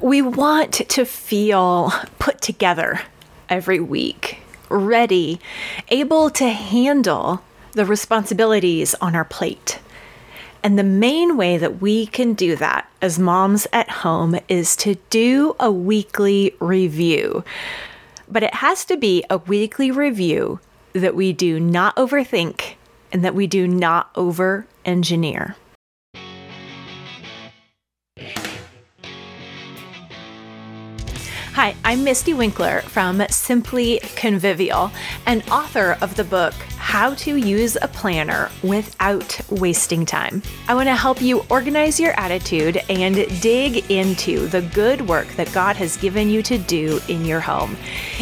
We want to feel put together every week, ready, able to handle the responsibilities on our plate. And the main way that we can do that as moms at home is to do a weekly review. But it has to be a weekly review that we do not overthink and that we do not over engineer. Hi, I'm Mystie Winckler from Simply Convivial and author of the book How to Use a Planner Without Wasting Time. I want to help you organize your attitude and dig into the good work that God has given you to do in your home.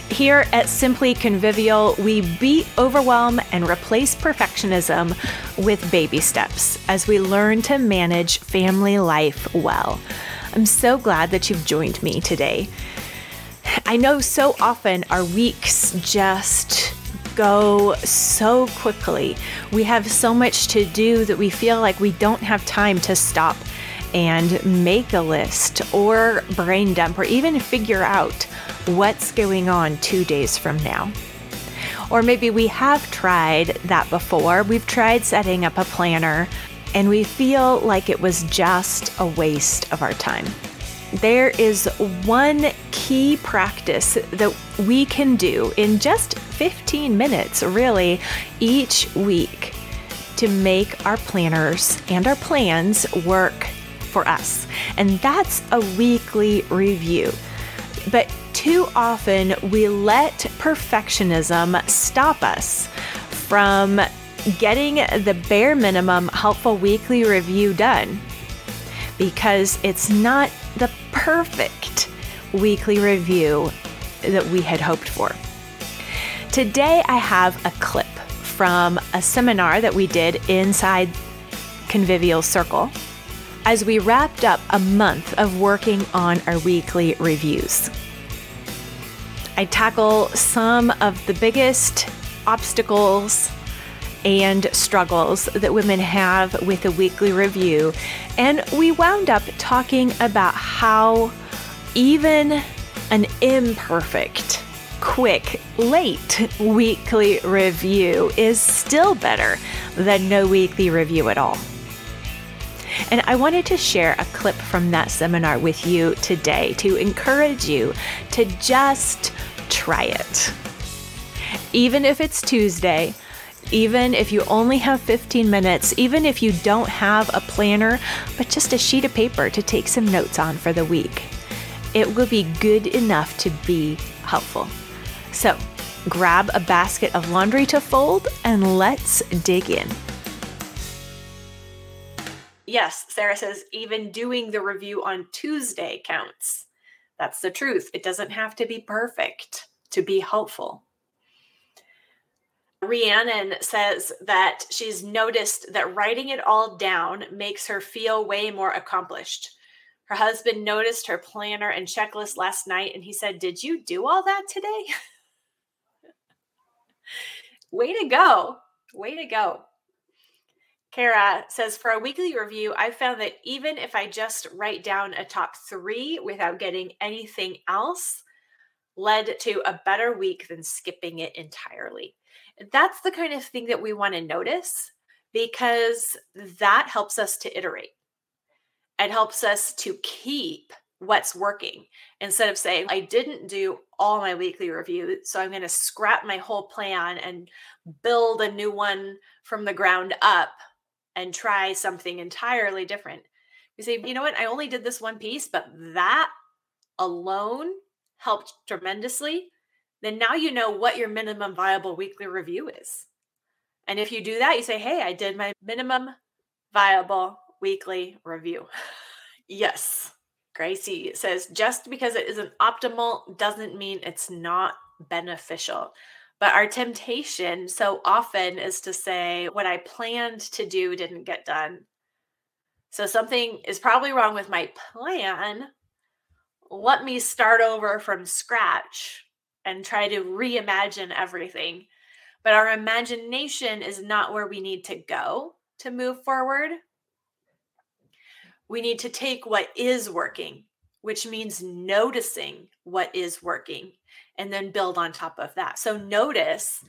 Here at Simply Convivial, we beat overwhelm and replace perfectionism with baby steps as we learn to manage family life well. I'm so glad that you've joined me today. I know so often our weeks just go so quickly. We have so much to do that we feel like we don't have time to stop and make a list or brain dump or even figure out what's going on two days from now. Or maybe we have tried that before. We've tried setting up a planner and we feel like it was just a waste of our time there is one key practice that we can do in just 15 minutes, really, each week to make our planners and our plans work for us. And that's a weekly review. But too often we let perfectionism stop us from getting the bare minimum helpful weekly review done because it's not the perfect weekly review that we had hoped for. Today, I have a clip from a seminar that we did inside Convivial Circle as we wrapped up a month of working on our weekly reviews. I tackle some of the biggest obstacles and struggles that women have with a weekly review. And we wound up talking about how even an imperfect, quick, late weekly review is still better than no weekly review at all. And I wanted to share a clip from that seminar with you today to encourage you to just try it. Even if it's Tuesday, even if you only have 15 minutes, even if you don't have a planner, but just a sheet of paper to take some notes on for the week. It will be good enough to be helpful. So, grab a basket of laundry to fold and let's dig in. Yes, Sarah says even doing the review on Tuesday counts. That's the truth. It doesn't have to be perfect to be helpful. Rhiannon says that she's noticed that writing it all down makes her feel way more accomplished. Her husband noticed her planner and checklist last night and he said, Did you do all that today? Way to go. Way to go. Kara says, For a weekly review, I found that even if I just write down a top three without getting anything else, led to a better week than skipping it entirely that's the kind of thing that we want to notice because that helps us to iterate. It helps us to keep what's working instead of saying, I didn't do all my weekly review, so I'm going to scrap my whole plan and build a new one from the ground up and try something entirely different. We say, you know what, I only did this one piece, but that alone helped tremendously then now you know what your minimum viable weekly review is. And if you do that, you say, hey, I did my minimum viable weekly review. yes. Gracie says, just because it isn't optimal doesn't mean it's not beneficial. But our temptation so often is to say, what I planned to do didn't get done. So something is probably wrong with my plan. Let me start over from scratch and try to reimagine everything. But our imagination is not where we need to go to move forward. We need to take what is working which means noticing what is working and then build on top of that. So notice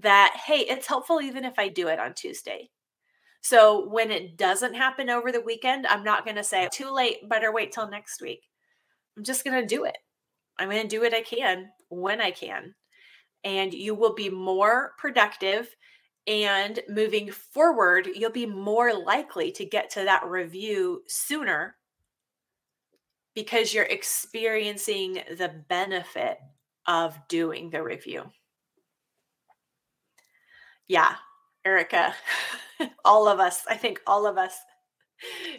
that, hey, it's helpful even if I do it on Tuesday. So when it doesn't happen over the weekend, I'm not going to say, too late, better wait till next week. I'm just going to do it. I'm going to do what I can when I can. And you will be more productive. And moving forward, you'll be more likely to get to that review sooner because you're experiencing the benefit of doing the review. Yeah, Erica, all of us, I think all of us.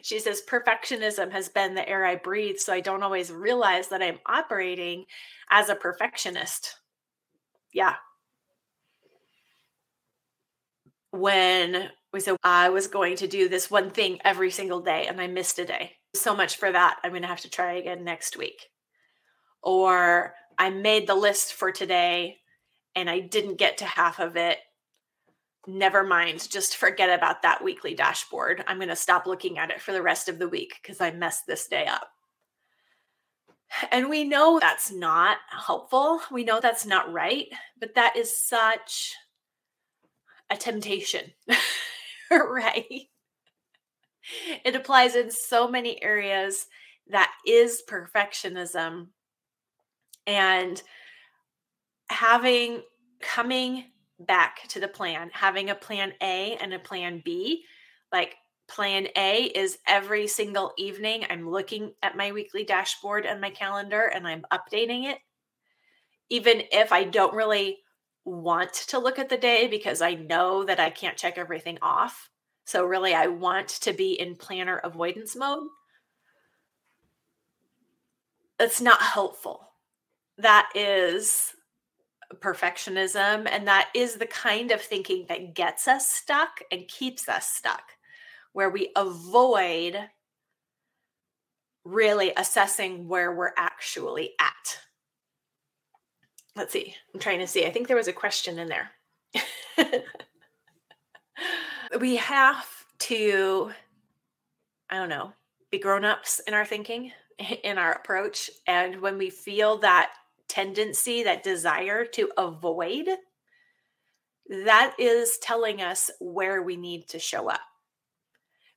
She says, perfectionism has been the air I breathe, so I don't always realize that I'm operating as a perfectionist. Yeah. When we said I was going to do this one thing every single day and I missed a day. So much for that. I'm going to have to try again next week. Or I made the list for today and I didn't get to half of it never mind, just forget about that weekly dashboard. I'm going to stop looking at it for the rest of the week because I messed this day up. And we know that's not helpful. We know that's not right, but that is such a temptation, right? It applies in so many areas that is perfectionism. And having coming back to the plan, having a plan A and a plan B. Like plan A is every single evening, I'm looking at my weekly dashboard and my calendar and I'm updating it. Even if I don't really want to look at the day because I know that I can't check everything off. So, really, I want to be in planner avoidance mode. That's not helpful. That is perfectionism. And that is the kind of thinking that gets us stuck and keeps us stuck, where we avoid really assessing where we're actually at. Let's see. I'm trying to see. I think there was a question in there. we have to, I don't know, be grown ups in our thinking, in our approach. And when we feel that tendency, that desire to avoid, that is telling us where we need to show up.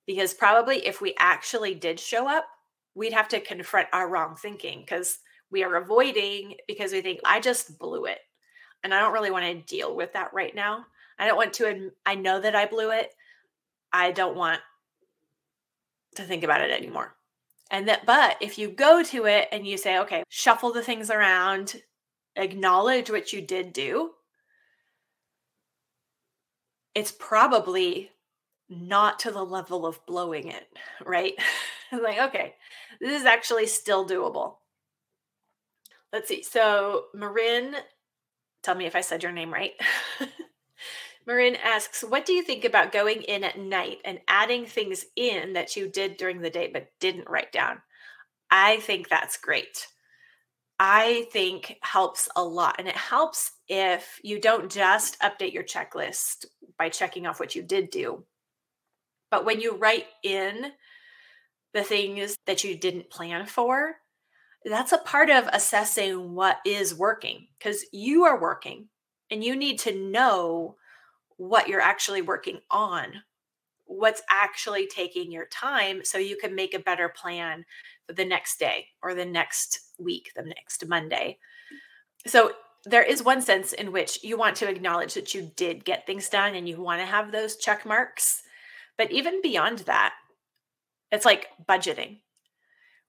Because probably if we actually did show up, we'd have to confront our wrong thinking because we are avoiding because we think, I just blew it. And I don't really want to deal with that right now. I don't want to, I know that I blew it. I don't want to think about it anymore. And that, but if you go to it and you say, okay, shuffle the things around, acknowledge what you did do, it's probably not to the level of blowing it, right? like, okay, this is actually still doable. Let's see. So, Marin, tell me if I said your name right. Marin asks, What do you think about going in at night and adding things in that you did during the day but didn't write down? I think that's great. I think helps a lot. And it helps if you don't just update your checklist by checking off what you did do, but when you write in the things that you didn't plan for, that's a part of assessing what is working because you are working and you need to know what you're actually working on, what's actually taking your time so you can make a better plan for the next day or the next week, the next Monday. So there is one sense in which you want to acknowledge that you did get things done and you want to have those check marks. But even beyond that, it's like budgeting,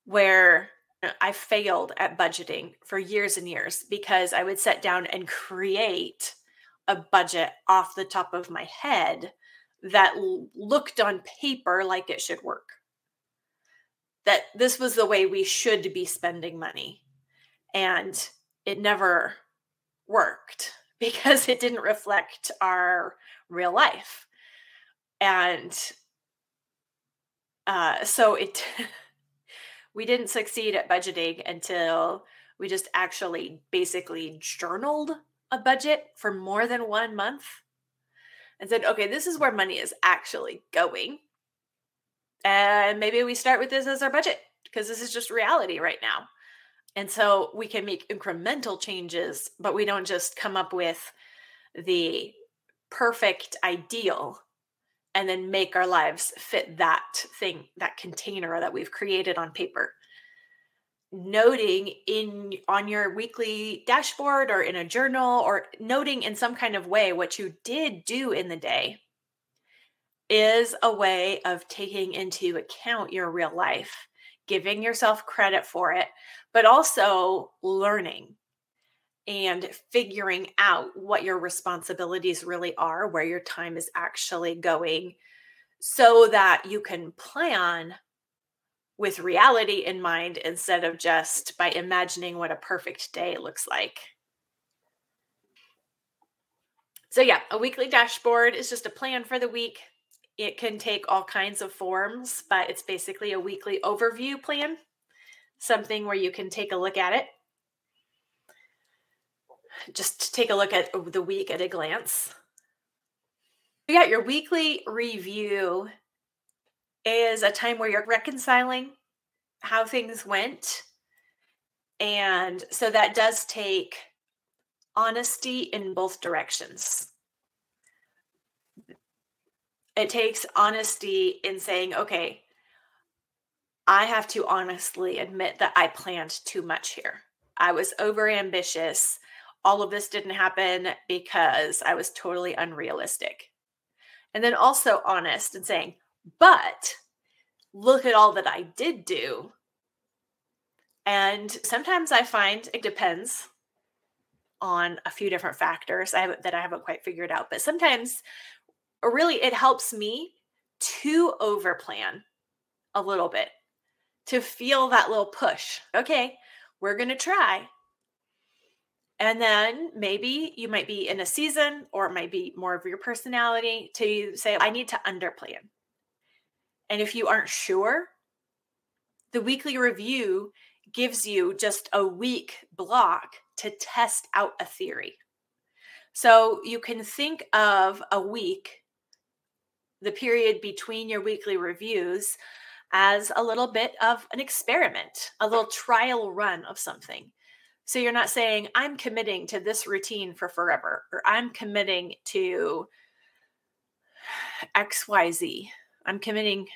where uh, I failed at budgeting for years and years because I would sit down and create a budget off the top of my head that looked on paper like it should work. That this was the way we should be spending money. And it never worked because it didn't reflect our real life. And uh, so it, we didn't succeed at budgeting until we just actually basically journaled a budget for more than one month and said, okay, this is where money is actually going. And maybe we start with this as our budget because this is just reality right now. And so we can make incremental changes, but we don't just come up with the perfect ideal and then make our lives fit that thing, that container that we've created on paper. Noting in on your weekly dashboard or in a journal or noting in some kind of way what you did do in the day is a way of taking into account your real life, giving yourself credit for it, but also learning and figuring out what your responsibilities really are, where your time is actually going, so that you can plan with reality in mind instead of just by imagining what a perfect day looks like. So, yeah, a weekly dashboard is just a plan for the week. It can take all kinds of forms, but it's basically a weekly overview plan, something where you can take a look at it just take a look at the week at a glance. You got your weekly review is a time where you're reconciling how things went. And so that does take honesty in both directions. It takes honesty in saying, okay, I have to honestly admit that I planned too much here. I was over ambitious all of this didn't happen because I was totally unrealistic. And then also honest and saying, but look at all that I did do. And sometimes I find it depends on a few different factors I that I haven't quite figured out. But sometimes, really, it helps me to overplan a little bit, to feel that little push. Okay, we're going to try. And then maybe you might be in a season or it might be more of your personality to say, I need to underplan. And if you aren't sure, the weekly review gives you just a week block to test out a theory. So you can think of a week, the period between your weekly reviews, as a little bit of an experiment, a little trial run of something. So you're not saying, I'm committing to this routine for forever, or I'm committing to XYZ. I'm committing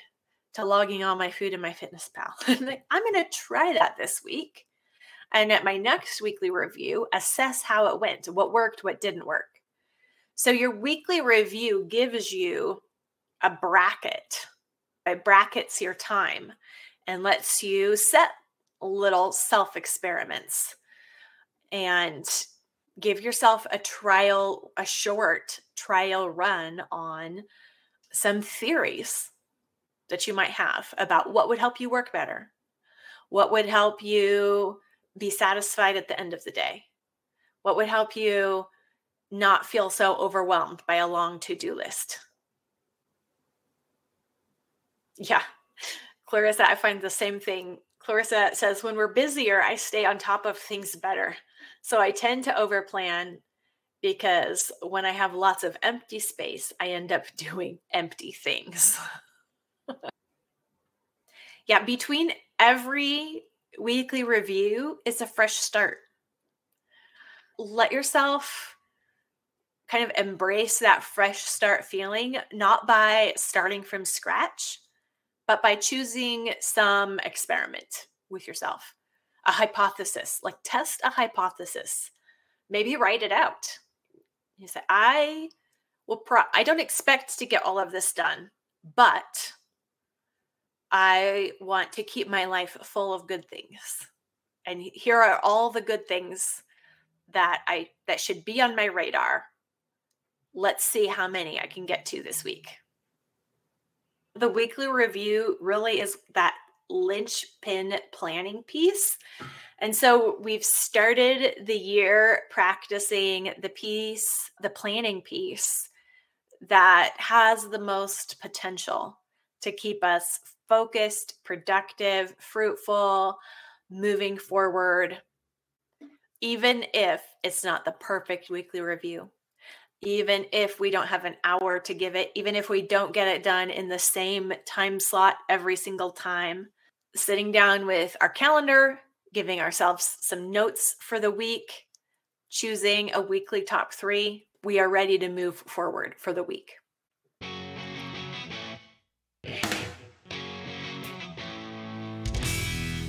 to logging all my food in MyFitnessPal. I'm going to try that this week. And at my next weekly review, assess how it went, what worked, what didn't work. So your weekly review gives you a bracket. It brackets your time and lets you set little self experiments and give yourself a trial, a short trial run on some theories that you might have about what would help you work better, what would help you be satisfied at the end of the day, what would help you not feel so overwhelmed by a long to do list. Yeah, Clarissa, I find the same thing. Clarissa says, when we're busier, I stay on top of things better. So I tend to overplan because when I have lots of empty space, I end up doing empty things. Yeah, between every weekly review it's a fresh start. Let yourself kind of embrace that fresh start feeling, not by starting from scratch, but by choosing some experiment with yourself a hypothesis, like test a hypothesis. Maybe write it out. You say, I will pro- I don't expect to get all of this done, but I want to keep my life full of good things. And here are all the good things that I that should be on my radar. Let's see how many I can get to this week. The weekly review really is that linchpin planning piece. And so we've started the year practicing the piece, the planning piece that has the most potential to keep us focused, productive, fruitful, moving forward, even if it's not the perfect weekly review even if we don't have an hour to give it, even if we don't get it done in the same time slot every single time, sitting down with our calendar, giving ourselves some notes for the week, choosing a weekly top three, we are ready to move forward for the week.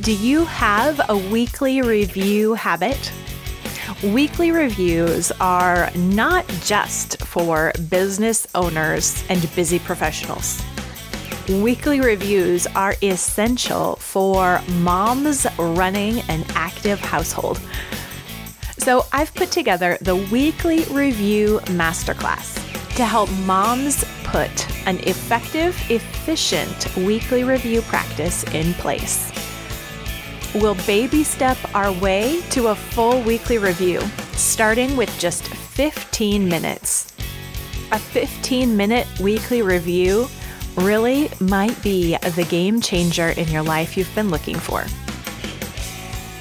Do you have a weekly review habit? Weekly reviews are not just for business owners and busy professionals. Weekly reviews are essential for moms running an active household. So, I've put together the Weekly Review Masterclass to help moms put an effective, efficient weekly review practice in place. We'll baby step our way to a full weekly review, starting with just 15 minutes. A 15 minute weekly review really might be the game changer in your life you've been looking for.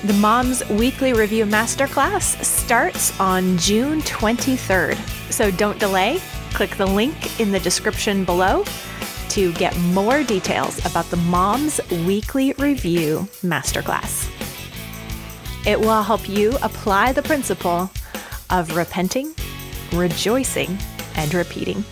The Mom's Weekly Review Masterclass starts on June 23rd, so don't delay. Click the link in the description below to get more details about the Mom's Weekly Review Masterclass. It will help you apply the principle of repenting, rejoicing, and repeating.